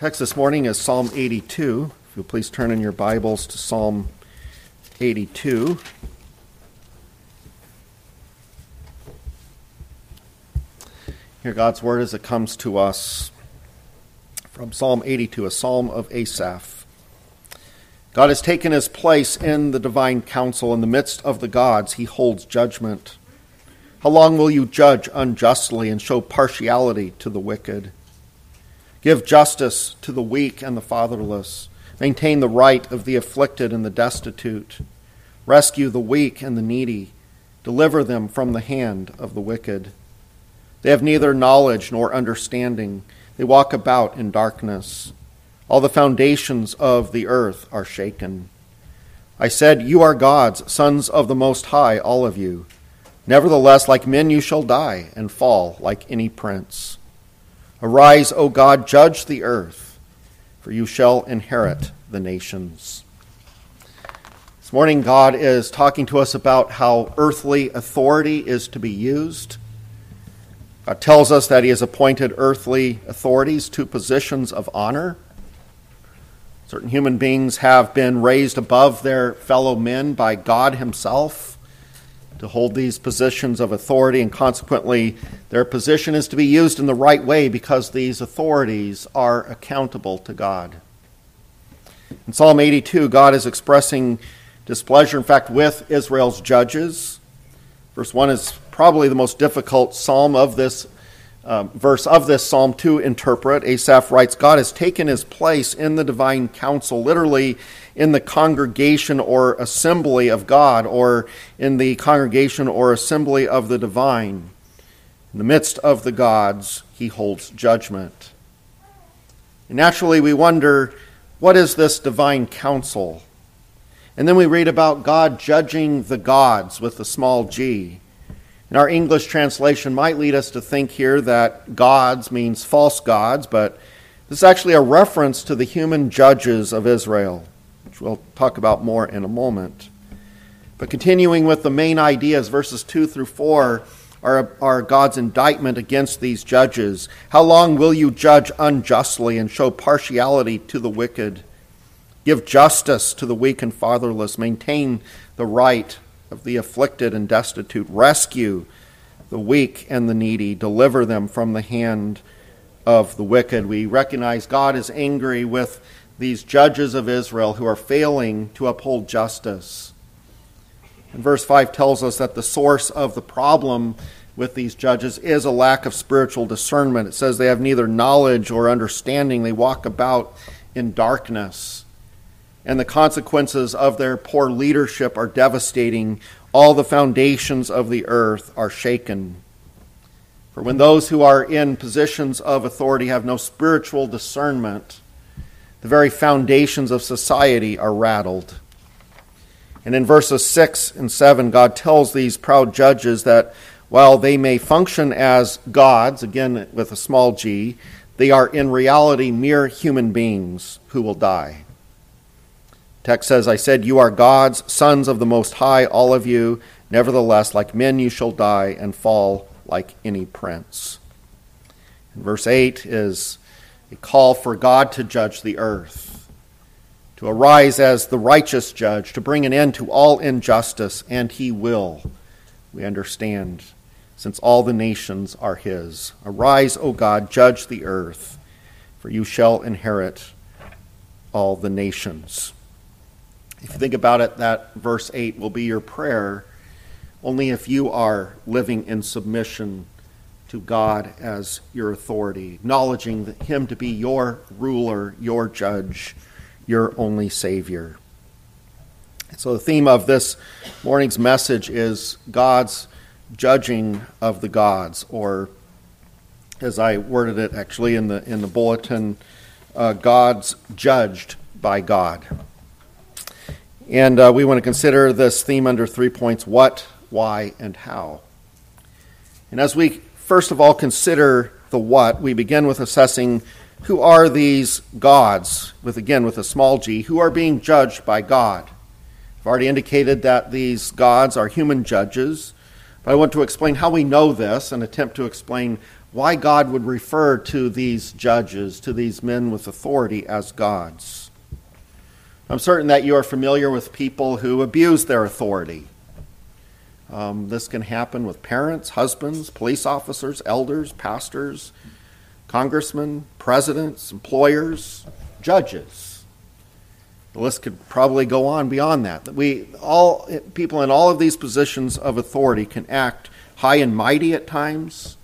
text this morning is Psalm 82. If you'll please turn in your Bibles to Psalm 82. Hear God's word as it comes to us from Psalm 82, a psalm of Asaph. God has taken his place in the divine council. In the midst of the gods, he holds judgment. How long will you judge unjustly and show partiality to the wicked? Give justice to the weak and the fatherless. Maintain the right of the afflicted and the destitute. Rescue the weak and the needy. Deliver them from the hand of the wicked. They have neither knowledge nor understanding. They walk about in darkness. All the foundations of the earth are shaken. I said, You are gods, sons of the Most High, all of you. Nevertheless, like men you shall die and fall like any prince. Arise, O God, judge the earth, for you shall inherit the nations. This morning, God is talking to us about how earthly authority is to be used. God tells us that He has appointed earthly authorities to positions of honor. Certain human beings have been raised above their fellow men by God Himself to hold these positions of authority, and consequently, their position is to be used in the right way because these authorities are accountable to God. In Psalm 82, God is expressing displeasure, in fact, with Israel's judges. Verse 1 is probably the most difficult psalm of this um, verse of this psalm to interpret. Asaph writes, God has taken his place in the divine council, literally in the congregation or assembly of God, or in the congregation or assembly of the divine. In the midst of the gods, he holds judgment. And naturally, we wonder what is this divine council? And then we read about God judging the gods with a small g. And our English translation might lead us to think here that gods means false gods, but this is actually a reference to the human judges of Israel, which we'll talk about more in a moment. But continuing with the main ideas, verses 2 through 4 are, are God's indictment against these judges. How long will you judge unjustly and show partiality to the wicked? Give justice to the weak and fatherless. Maintain the right of the afflicted and destitute. Rescue the weak and the needy. Deliver them from the hand of the wicked. We recognize God is angry with these judges of Israel who are failing to uphold justice. And verse 5 tells us that the source of the problem with these judges is a lack of spiritual discernment. It says they have neither knowledge or understanding, they walk about in darkness and the consequences of their poor leadership are devastating. All the foundations of the earth are shaken. For when those who are in positions of authority have no spiritual discernment, the very foundations of society are rattled. And in verses 6 and 7, God tells these proud judges that while they may function as gods, again with a small g, they are in reality mere human beings who will die. Text says, I said, You are gods, sons of the Most High, all of you. Nevertheless, like men you shall die and fall like any prince. And verse 8 is a call for God to judge the earth, to arise as the righteous judge, to bring an end to all injustice, and he will, we understand, since all the nations are his. Arise, O God, judge the earth, for you shall inherit all the nations. If you think about it, that verse 8 will be your prayer only if you are living in submission to God as your authority, acknowledging Him to be your ruler, your judge, your only Savior. So, the theme of this morning's message is God's judging of the gods, or as I worded it actually in the, in the bulletin, uh, God's judged by God. And uh, we want to consider this theme under three points what, why, and how. And as we first of all consider the what, we begin with assessing who are these gods, with again with a small g, who are being judged by God. I've already indicated that these gods are human judges, but I want to explain how we know this and attempt to explain why God would refer to these judges, to these men with authority, as gods. I'm certain that you are familiar with people who abuse their authority. Um, this can happen with parents, husbands, police officers, elders, pastors, congressmen, presidents, employers, judges. The list could probably go on beyond that. We all people in all of these positions of authority can act high and mighty at times.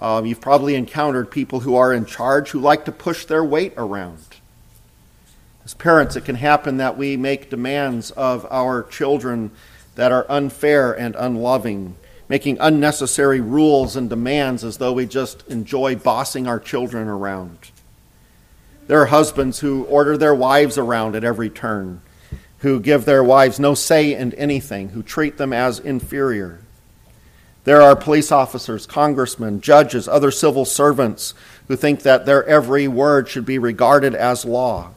Um, you've probably encountered people who are in charge who like to push their weight around. As parents, it can happen that we make demands of our children that are unfair and unloving, making unnecessary rules and demands as though we just enjoy bossing our children around. There are husbands who order their wives around at every turn, who give their wives no say in anything, who treat them as inferior. There are police officers, congressmen, judges, other civil servants who think that their every word should be regarded as law.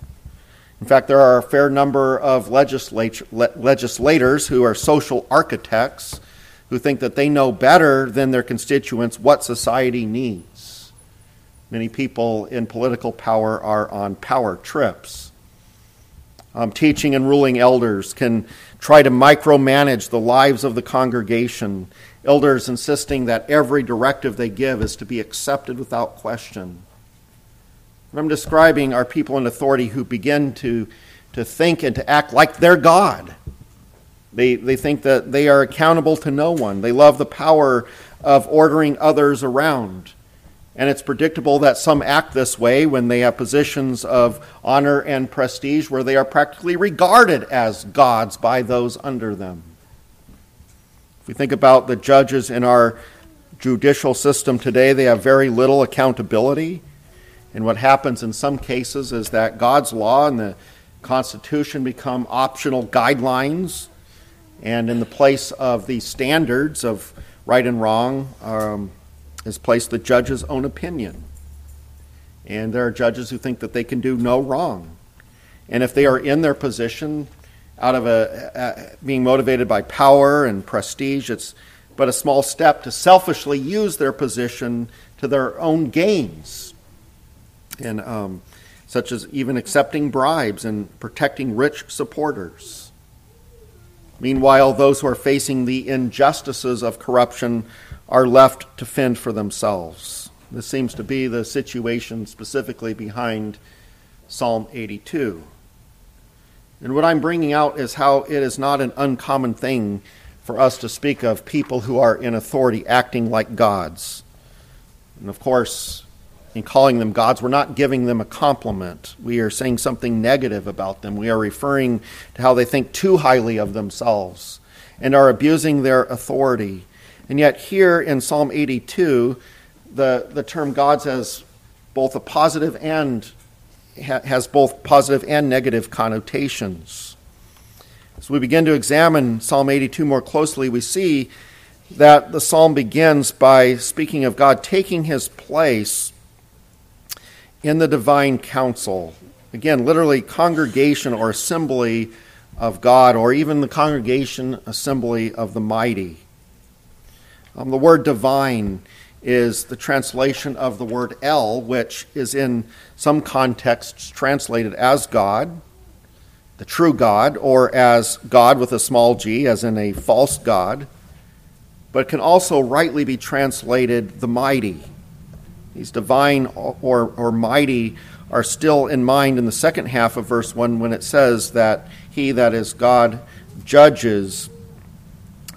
In fact, there are a fair number of legislators who are social architects who think that they know better than their constituents what society needs. Many people in political power are on power trips. Um, teaching and ruling elders can try to micromanage the lives of the congregation, elders insisting that every directive they give is to be accepted without question. What I'm describing are people in authority who begin to, to think and to act like they're God. They, they think that they are accountable to no one. They love the power of ordering others around. And it's predictable that some act this way when they have positions of honor and prestige where they are practically regarded as gods by those under them. If we think about the judges in our judicial system today, they have very little accountability. And what happens in some cases is that God's law and the Constitution become optional guidelines, and in the place of the standards of right and wrong um, is placed the judge's own opinion. And there are judges who think that they can do no wrong. And if they are in their position out of a, a, being motivated by power and prestige, it's but a small step to selfishly use their position to their own gains and um, such as even accepting bribes and protecting rich supporters. Meanwhile, those who are facing the injustices of corruption are left to fend for themselves. This seems to be the situation specifically behind Psalm 82. And what I'm bringing out is how it is not an uncommon thing for us to speak of people who are in authority acting like gods. And of course, in calling them gods, we're not giving them a compliment. We are saying something negative about them. We are referring to how they think too highly of themselves and are abusing their authority. And yet, here in Psalm 82, the, the term gods has both a positive and has both positive and negative connotations. As we begin to examine Psalm 82 more closely, we see that the psalm begins by speaking of God taking his place in the divine council. Again, literally, congregation or assembly of God, or even the congregation assembly of the mighty. Um, the word divine is the translation of the word El, which is in some contexts translated as God, the true God, or as God with a small g, as in a false God, but can also rightly be translated the mighty these divine or, or mighty are still in mind in the second half of verse 1 when it says that he, that is God, judges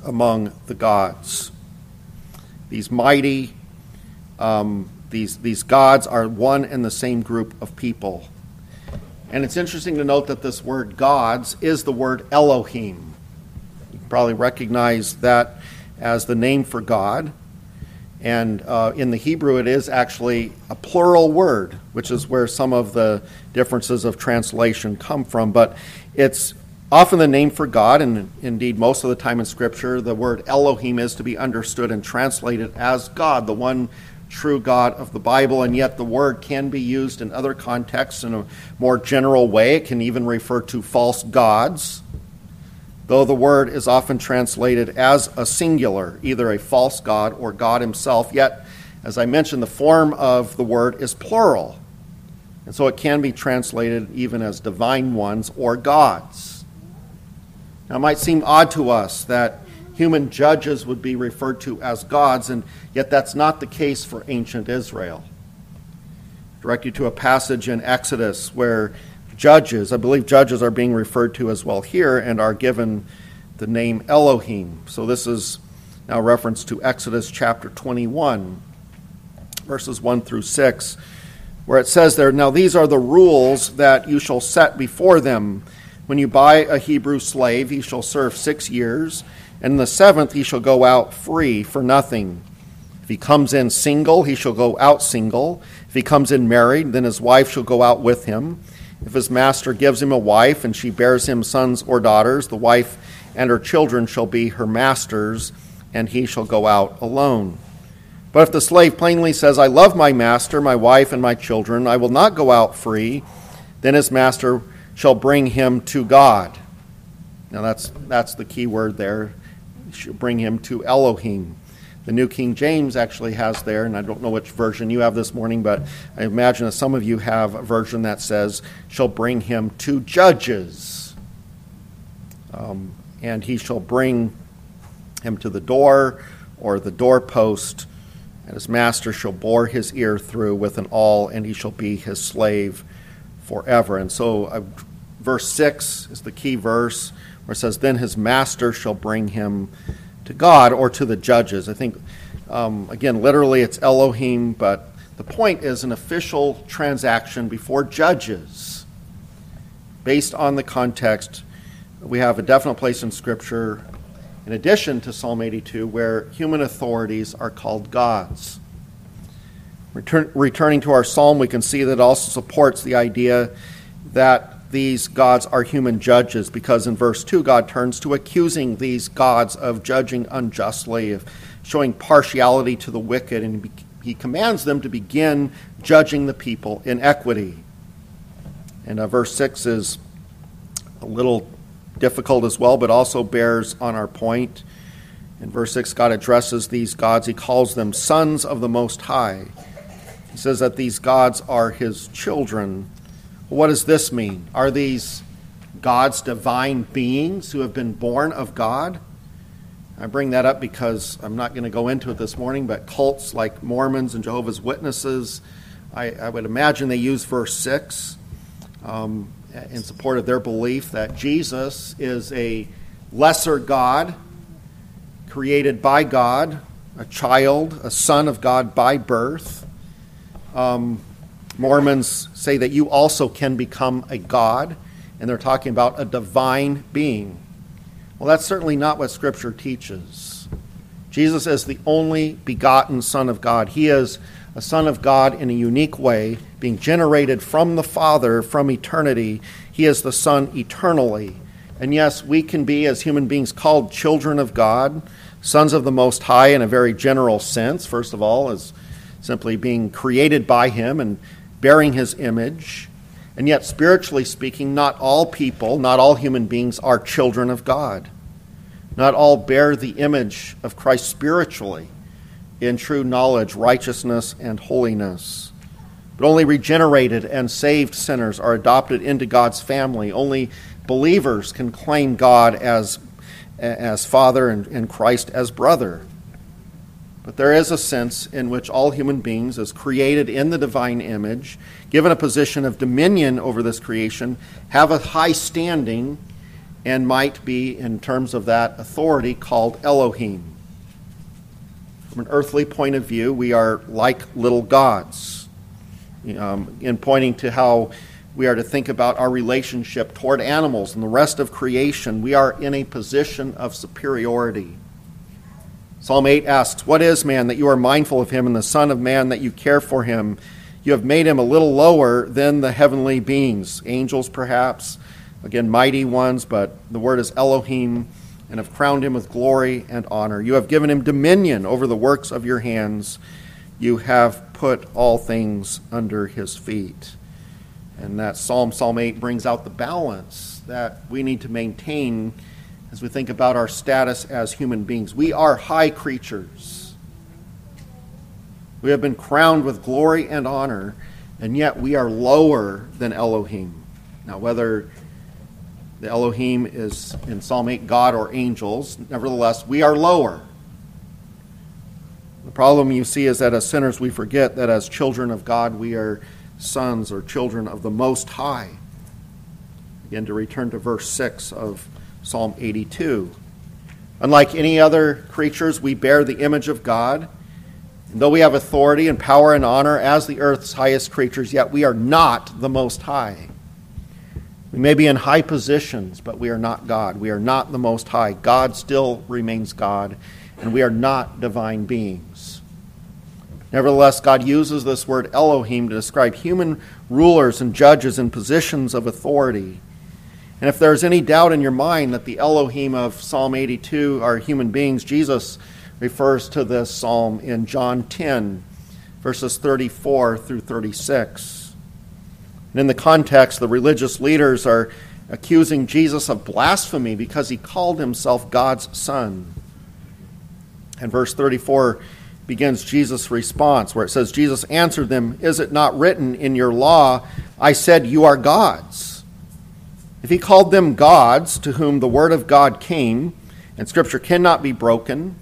among the gods. These mighty, um, these, these gods are one and the same group of people. And it's interesting to note that this word gods is the word Elohim. You probably recognize that as the name for God. And uh, in the Hebrew, it is actually a plural word, which is where some of the differences of translation come from. But it's often the name for God, and indeed, most of the time in Scripture, the word Elohim is to be understood and translated as God, the one true God of the Bible. And yet, the word can be used in other contexts in a more general way. It can even refer to false gods though the word is often translated as a singular, either a false God or God himself, yet as I mentioned, the form of the word is plural. And so it can be translated even as divine ones or gods. Now, it might seem odd to us that human judges would be referred to as gods, and yet that's not the case for ancient Israel. I direct you to a passage in Exodus where judges, I believe judges are being referred to as well here, and are given the name Elohim. So this is now reference to Exodus chapter 21, verses 1 through 6 where it says there, Now these are the rules that you shall set before them. When you buy a Hebrew slave, he shall serve six years, and in the seventh he shall go out free for nothing. If he comes in single, he shall go out single. If he comes in married, then his wife shall go out with him. If his master gives him a wife, and she bears him sons or daughters, the wife and her children shall be her master's, and he shall go out alone. But if the slave plainly says, I love my master, my wife, and my children, I will not go out free, then his master shall bring him to God. Now that's, that's the key word there. Shall bring him to Elohim. The New King James actually has there, and I don't know which version you have this morning, but I imagine that some of you have a version that says, shall bring him to judges. Um, and he shall bring him to the door or the doorpost and his master shall bore his ear through with an awl, and he shall be his slave forever. And so, uh, verse 6 is the key verse where it says, Then his master shall bring him to God or to the judges. I think, um, again, literally it's Elohim, but the point is an official transaction before judges. Based on the context, we have a definite place in Scripture in addition to Psalm 82, where human authorities are called gods. Return, returning to our psalm, we can see that it also supports the idea that these gods are human judges, because in verse 2, God turns to accusing these gods of judging unjustly, of showing partiality to the wicked, and he commands them to begin judging the people in equity. And uh, verse 6 is a little difficult as well, but also bears on our point. In verse 6, God addresses these gods. He calls them sons of the Most High. He says that these gods are his children. What does this mean? Are these God's divine beings who have been born of God? I bring that up because I'm not going to go into it this morning, but cults like Mormons and Jehovah's Witnesses, I, I would imagine they use verse 6. Um, in support of their belief that Jesus is a lesser God, created by God, a child, a son of God by birth. Um, Mormons say that you also can become a God, and they're talking about a divine being. Well, that's certainly not what Scripture teaches. Jesus is the only begotten Son of God. He is a Son of God in a unique way, being generated from the Father from eternity. He is the Son eternally. And yes, we can be, as human beings, called children of God, sons of the Most High in a very general sense. First of all, as simply being created by Him and bearing His image. And yet, spiritually speaking, not all people, not all human beings are children of God. Not all bear the image of Christ spiritually in true knowledge, righteousness, and holiness. But only regenerated and saved sinners are adopted into God's family. Only believers can claim God as, as Father and, and Christ as brother. But there is a sense in which all human beings, as created in the divine image, given a position of dominion over this creation, have a high standing and might be, in terms of that authority, called Elohim. From an earthly point of view, we are like little gods. Um, in pointing to how we are to think about our relationship toward animals and the rest of creation, we are in a position of superiority. Psalm 8 asks, What is man that you are mindful of him, and the Son of Man that you care for him? You have made him a little lower than the heavenly beings, angels perhaps, again, mighty ones, but the word is Elohim and have crowned him with glory and honor. You have given him dominion over the works of your hands. You have put all things under his feet. And that Psalm, Psalm 8, brings out the balance that we need to maintain as we think about our status as human beings. We are high creatures. We have been crowned with glory and honor, and yet we are lower than Elohim. Now, whether the Elohim is in Psalm 8 God or angels, nevertheless, we are lower. The problem you see is that as sinners, we forget that as children of God, we are sons or children of the Most High. Again, to return to verse 6 of Psalm 82. Unlike any other creatures, we bear the image of God. And though we have authority and power and honor as the earth's highest creatures, yet we are not the Most High. We may be in high positions, but we are not God. We are not the Most High. God still remains God, and we are not divine beings. Nevertheless, God uses this word Elohim to describe human rulers and judges in positions of authority. And if there's any doubt in your mind that the Elohim of Psalm 82 are human beings, Jesus refers to this psalm in John 10, verses 34 through 36. And in the context, the religious leaders are accusing Jesus of blasphemy because he called himself God's son. And verse 34 begins Jesus' response, where it says, Jesus answered them, Is it not written in your law, I said, You are gods? If he called them gods to whom the word of God came, and scripture cannot be broken,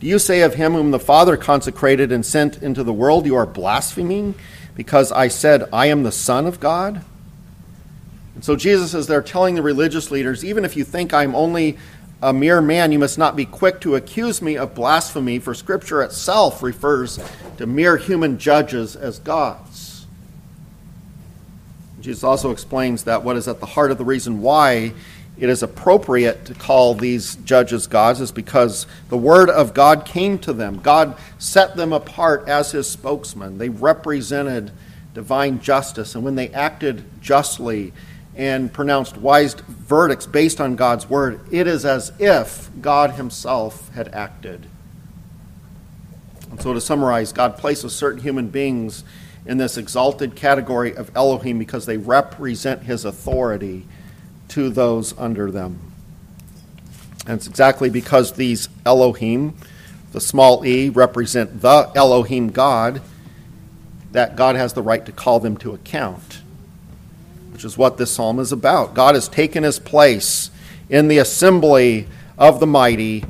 do you say of him whom the Father consecrated and sent into the world, You are blaspheming, because I said, I am the Son of God? And so Jesus is there telling the religious leaders, even if you think I'm only a mere man, you must not be quick to accuse me of blasphemy, for Scripture itself refers to mere human judges as gods. Jesus also explains that what is at the heart of the reason why it is appropriate to call these judges gods is because the word of God came to them. God set them apart as his spokesman. They represented divine justice, and when they acted justly, and pronounced wise verdicts based on God's word, it is as if God himself had acted. And so, to summarize, God places certain human beings in this exalted category of Elohim because they represent his authority to those under them. And it's exactly because these Elohim, the small e, represent the Elohim God, that God has the right to call them to account which is what this psalm is about. God has taken his place in the assembly of the mighty.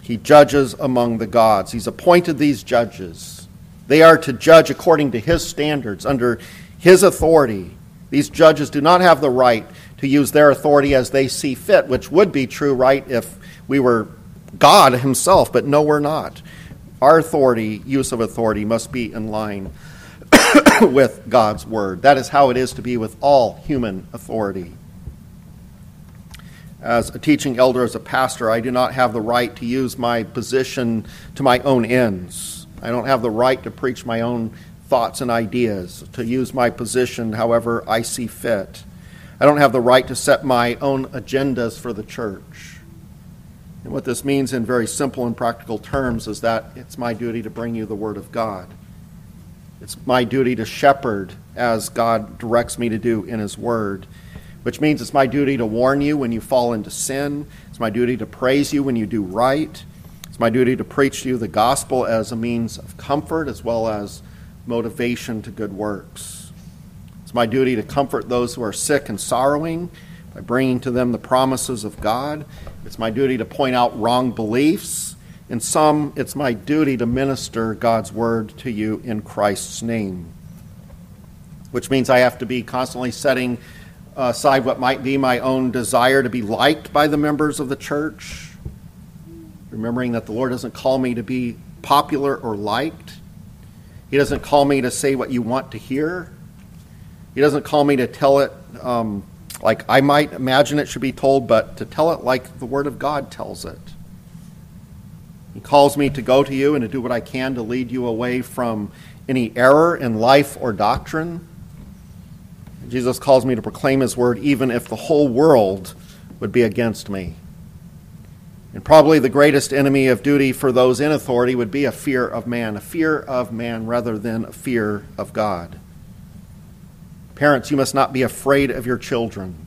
He judges among the gods. He's appointed these judges. They are to judge according to his standards, under his authority. These judges do not have the right to use their authority as they see fit, which would be true, right, if we were God himself, but no, we're not. Our authority, use of authority, must be in line with God's word. That is how it is to be with all human authority. As a teaching elder, as a pastor, I do not have the right to use my position to my own ends. I don't have the right to preach my own thoughts and ideas, to use my position however I see fit. I don't have the right to set my own agendas for the church. And what this means in very simple and practical terms is that it's my duty to bring you the Word of God. It's my duty to shepherd as God directs me to do in His Word, which means it's my duty to warn you when you fall into sin. It's my duty to praise you when you do right. It's my duty to preach to you the gospel as a means of comfort as well as motivation to good works. It's my duty to comfort those who are sick and sorrowing by bringing to them the promises of God. It's my duty to point out wrong beliefs in some, it's my duty to minister God's word to you in Christ's name, which means I have to be constantly setting aside what might be my own desire to be liked by the members of the church, remembering that the Lord doesn't call me to be popular or liked. He doesn't call me to say what you want to hear. He doesn't call me to tell it um, like I might imagine it should be told, but to tell it like the Word of God tells it. He calls me to go to you and to do what I can to lead you away from any error in life or doctrine. Jesus calls me to proclaim his word even if the whole world would be against me. And probably the greatest enemy of duty for those in authority would be a fear of man, a fear of man rather than a fear of God. Parents, you must not be afraid of your children.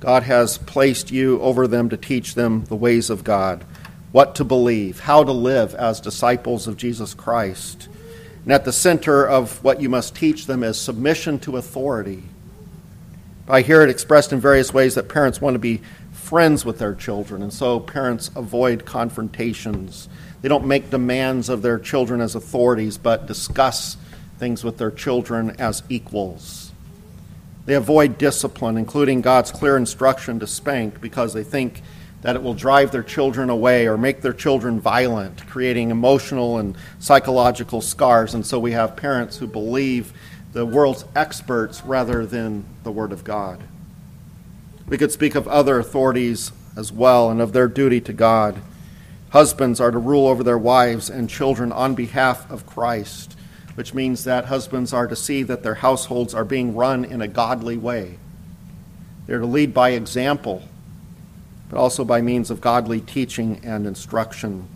God has placed you over them to teach them the ways of God what to believe, how to live as disciples of Jesus Christ. And at the center of what you must teach them is submission to authority. I hear it expressed in various ways that parents want to be friends with their children, and so parents avoid confrontations. They don't make demands of their children as authorities, but discuss things with their children as equals. They avoid discipline, including God's clear instruction to spank, because they think that it will drive their children away or make their children violent, creating emotional and psychological scars. And so we have parents who believe the world's experts rather than the Word of God. We could speak of other authorities as well and of their duty to God. Husbands are to rule over their wives and children on behalf of Christ, which means that husbands are to see that their households are being run in a godly way. They're to lead by example, but also by means of godly teaching and instruction.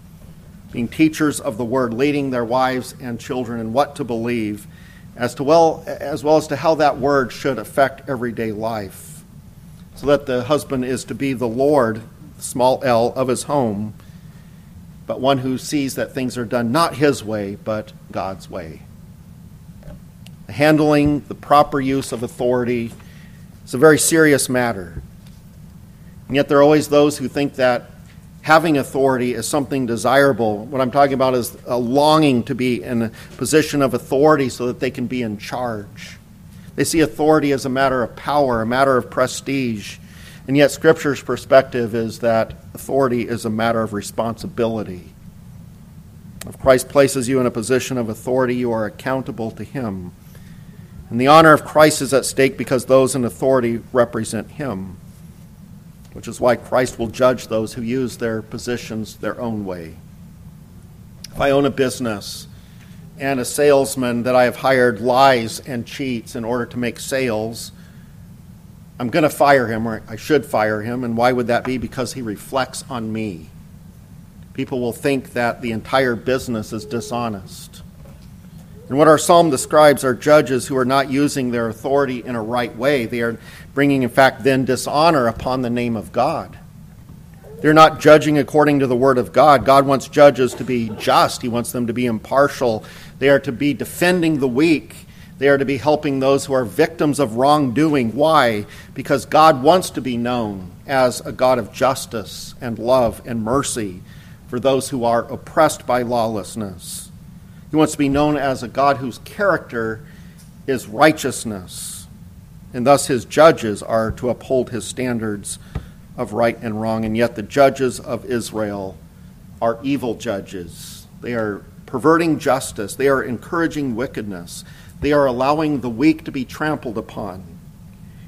Being teachers of the word, leading their wives and children in what to believe, as, to well, as well as to how that word should affect everyday life so that the husband is to be the Lord, small l, of his home, but one who sees that things are done not his way, but God's way. The Handling the proper use of authority is a very serious matter. And yet, there are always those who think that having authority is something desirable. What I'm talking about is a longing to be in a position of authority so that they can be in charge. They see authority as a matter of power, a matter of prestige. And yet, Scripture's perspective is that authority is a matter of responsibility. If Christ places you in a position of authority, you are accountable to Him. And the honor of Christ is at stake because those in authority represent Him, which is why Christ will judge those who use their positions their own way. If I own a business, and a salesman that I have hired lies and cheats in order to make sales, I'm going to fire him, or I should fire him. And why would that be? Because he reflects on me. People will think that the entire business is dishonest. And what our psalm describes are judges who are not using their authority in a right way. They are bringing, in fact, then dishonor upon the name of God. They're not judging according to the word of God. God wants judges to be just, He wants them to be impartial. They are to be defending the weak. They are to be helping those who are victims of wrongdoing. Why? Because God wants to be known as a God of justice and love and mercy for those who are oppressed by lawlessness. He wants to be known as a God whose character is righteousness, and thus his judges are to uphold his standards of right and wrong, and yet the judges of Israel are evil judges. They are perverting justice, they are encouraging wickedness, they are allowing the weak to be trampled upon.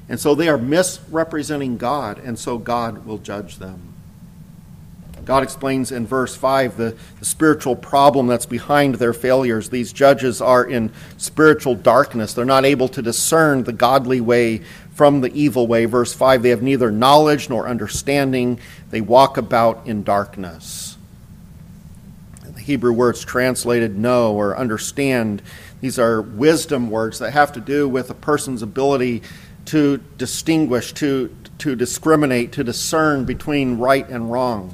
And so they are misrepresenting God, and so God will judge them. God explains in verse 5 the, the, spiritual problem that's behind their failures. These judges are in spiritual darkness. They're not able to discern the godly way from the evil way. Verse 5 they have neither knowledge nor understanding, they walk about in darkness. The Hebrew words translated know or understand, these are wisdom words that have to do with a person's ability to distinguish, to, to discriminate, to discern between right and wrong.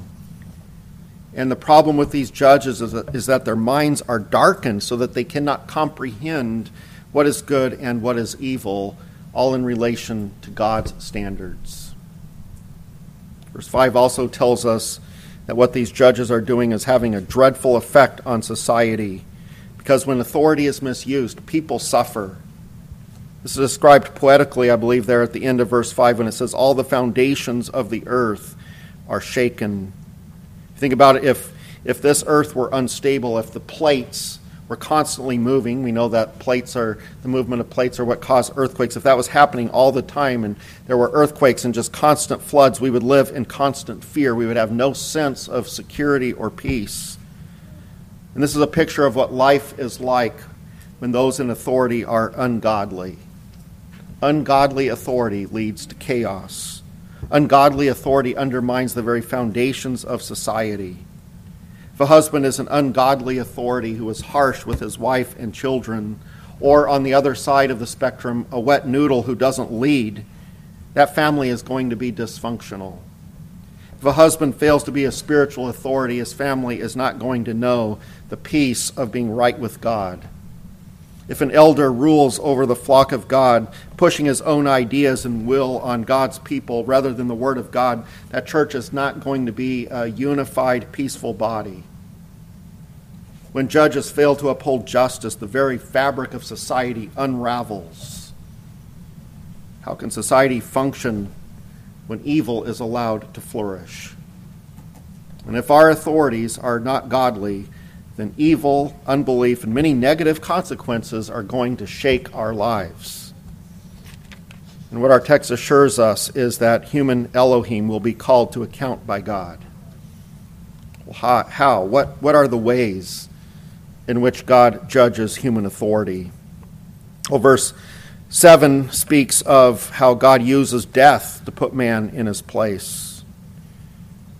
And the problem with these judges is that, is that their minds are darkened so that they cannot comprehend what is good and what is evil all in relation to God's standards. Verse 5 also tells us that what these judges are doing is having a dreadful effect on society because when authority is misused, people suffer. This is described poetically, I believe, there at the end of verse 5 when it says, All the foundations of the earth are shaken. Think about it if, if this earth were unstable, if the plates were constantly moving. We know that plates are, the movement of plates are what cause earthquakes. If that was happening all the time and there were earthquakes and just constant floods, we would live in constant fear. We would have no sense of security or peace. And this is a picture of what life is like when those in authority are ungodly. Ungodly authority leads to chaos. Ungodly authority undermines the very foundations of society. If a husband is an ungodly authority who is harsh with his wife and children, or on the other side of the spectrum, a wet noodle who doesn't lead, that family is going to be dysfunctional. If a husband fails to be a spiritual authority, his family is not going to know the peace of being right with God. If an elder rules over the flock of God, pushing his own ideas and will on God's people rather than the Word of God, that church is not going to be a unified, peaceful body. When judges fail to uphold justice, the very fabric of society unravels. How can society function when evil is allowed to flourish? And if our authorities are not godly, then evil, unbelief, and many negative consequences are going to shake our lives. And what our text assures us is that human Elohim will be called to account by God. Well, how? how? What, what are the ways in which God judges human authority? Well, verse 7 speaks of how God uses death to put man in his place.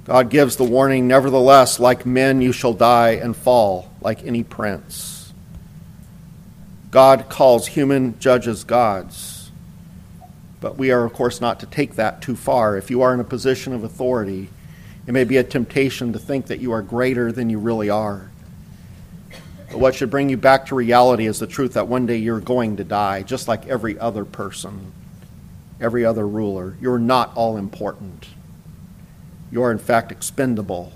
God gives the warning, nevertheless, like men you shall die and fall, like any prince. God calls human judges gods. But we are, of course, not to take that too far. If you are in a position of authority, it may be a temptation to think that you are greater than you really are. But what should bring you back to reality is the truth that one day you're going to die, just like every other person, every other ruler. You're not all important you are in fact expendable.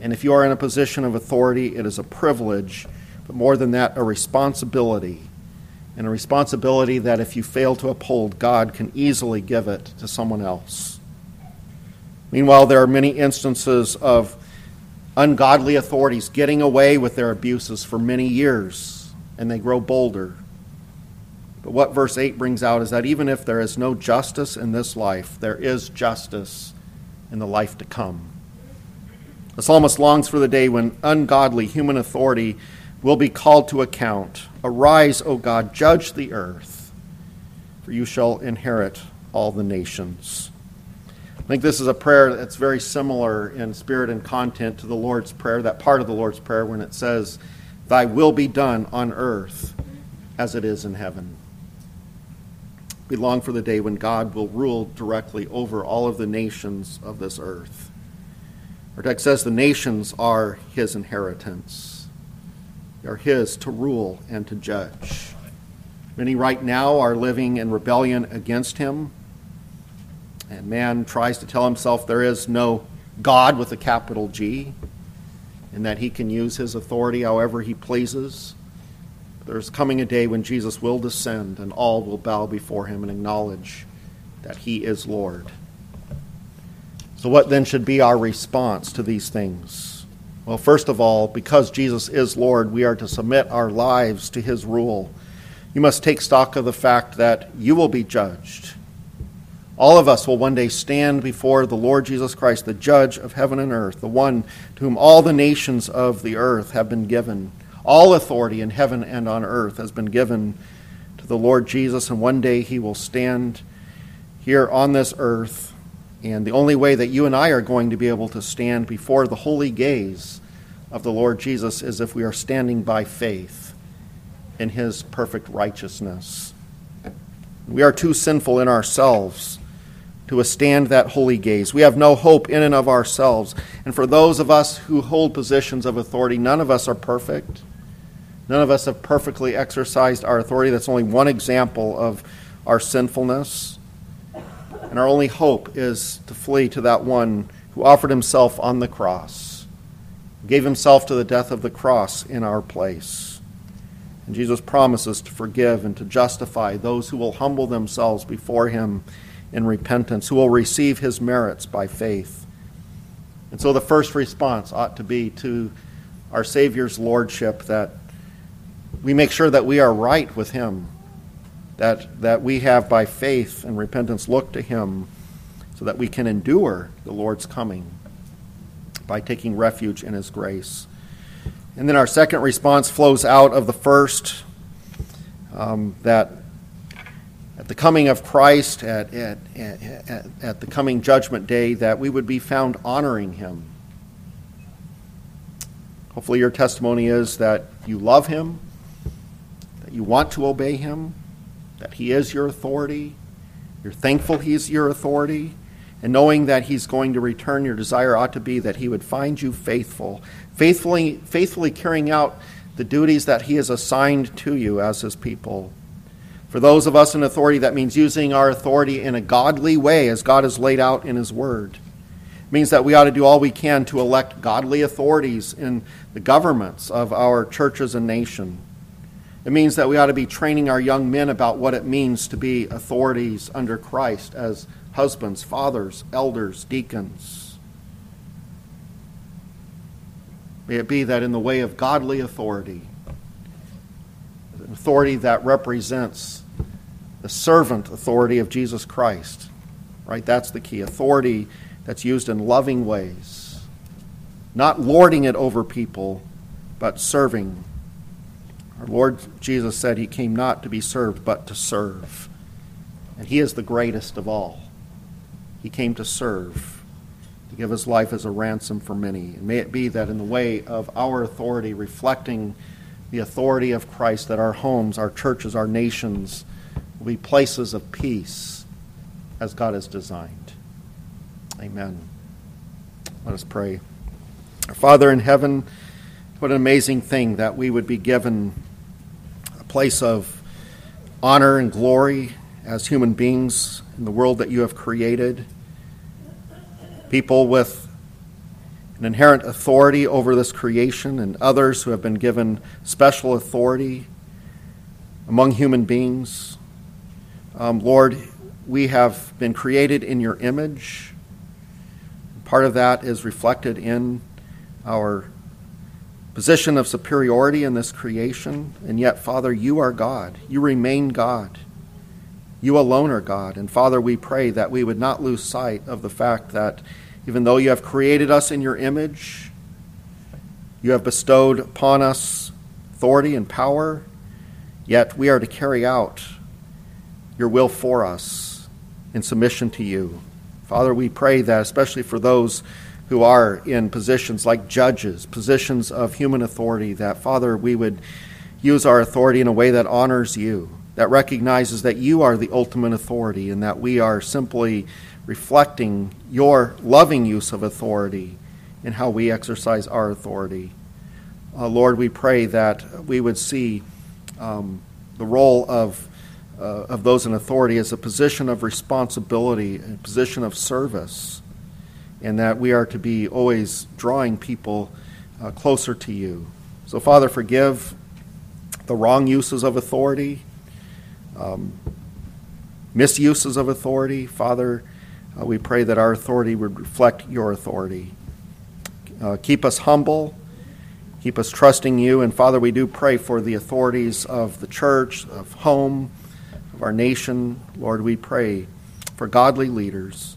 And if you are in a position of authority, it is a privilege, but more than that, a responsibility. And a responsibility that if you fail to uphold, God can easily give it to someone else. Meanwhile, there are many instances of ungodly authorities getting away with their abuses for many years, and they grow bolder. But what verse 8 brings out is that even if there is no justice in this life, there is justice in the life to come. The psalmist longs for the day when ungodly human authority will be called to account. Arise, O God, judge the earth, for you shall inherit all the nations. I think this is a prayer that's very similar in spirit and content to the Lord's Prayer, that part of the Lord's Prayer when it says, Thy will be done on earth as it is in heaven. We long for the day when God will rule directly over all of the nations of this earth. Our text says the nations are his inheritance. They are his to rule and to judge. Many right now are living in rebellion against him. And man tries to tell himself there is no God with a capital G, and that he can use his authority however he pleases. There's coming a day when Jesus will descend and all will bow before him and acknowledge that he is Lord. So, what then should be our response to these things? Well, first of all, because Jesus is Lord, we are to submit our lives to his rule. You must take stock of the fact that you will be judged. All of us will one day stand before the Lord Jesus Christ, the judge of heaven and earth, the one to whom all the nations of the earth have been given. All authority in heaven and on earth has been given to the Lord Jesus, and one day he will stand here on this earth. And the only way that you and I are going to be able to stand before the holy gaze of the Lord Jesus is if we are standing by faith in his perfect righteousness. We are too sinful in ourselves to withstand that holy gaze. We have no hope in and of ourselves. And for those of us who hold positions of authority, none of us are perfect. None of us have perfectly exercised our authority. That's only one example of our sinfulness. And our only hope is to flee to that one who offered himself on the cross, gave himself to the death of the cross in our place. And Jesus promises to forgive and to justify those who will humble themselves before him in repentance, who will receive his merits by faith. And so the first response ought to be to our Savior's lordship that we make sure that we are right with Him, that, that we have by faith and repentance looked to Him so that we can endure the Lord's coming by taking refuge in His grace. And then our second response flows out of the first um, that at the coming of Christ, at, at, at, at the coming judgment day, that we would be found honoring Him. Hopefully, your testimony is that you love Him you want to obey him, that he is your authority, you're thankful he's your authority, and knowing that he's going to return, your desire ought to be that he would find you faithful, faithfully, faithfully carrying out the duties that He has assigned to you as His people. For those of us in authority, that means using our authority in a godly way as God has laid out in His Word. It means that we ought to do all we can to elect godly authorities in the governments of our churches and nation. It means that we ought to be training our young men about what it means to be authorities under Christ as husbands, fathers, elders, deacons. May it be that in the way of godly authority, authority that represents the servant authority of Jesus Christ, right? That's the key. Authority that's used in loving ways, not lording it over people, but serving our Lord Jesus said he came not to be served, but to serve. And he is the greatest of all. He came to serve, to give his life as a ransom for many. And may it be that in the way of our authority, reflecting the authority of Christ, that our homes, our churches, our nations will be places of peace as God has designed. Amen. Let us pray. Our Father in heaven, what an amazing thing that we would be given place of honor and glory as human beings in the world that you have created. People with an inherent authority over this creation, and others who have been given special authority among human beings. Um, Lord, we have been created in your image. Part of that is reflected in our position of superiority in this creation, and yet, Father, you are God. You remain God. You alone are God. And Father, we pray that we would not lose sight of the fact that even though you have created us in your image, you have bestowed upon us authority and power, yet we are to carry out your will for us in submission to you. Father, we pray that, especially for those who are in positions like judges, positions of human authority, that, Father, we would use our authority in a way that honors you, that recognizes that you are the ultimate authority, and that we are simply reflecting your loving use of authority in how we exercise our authority. Uh, Lord, we pray that we would see um, the role of, uh, of those in authority as a position of responsibility, a position of service and that we are to be always drawing people uh, closer to you. So, Father, forgive the wrong uses of authority, um, misuses of authority. Father, uh, we pray that our authority would reflect your authority. Uh, keep us humble. Keep us trusting you. And Father, we do pray for the authorities of the church, of home, of our nation. Lord, we pray for godly leaders.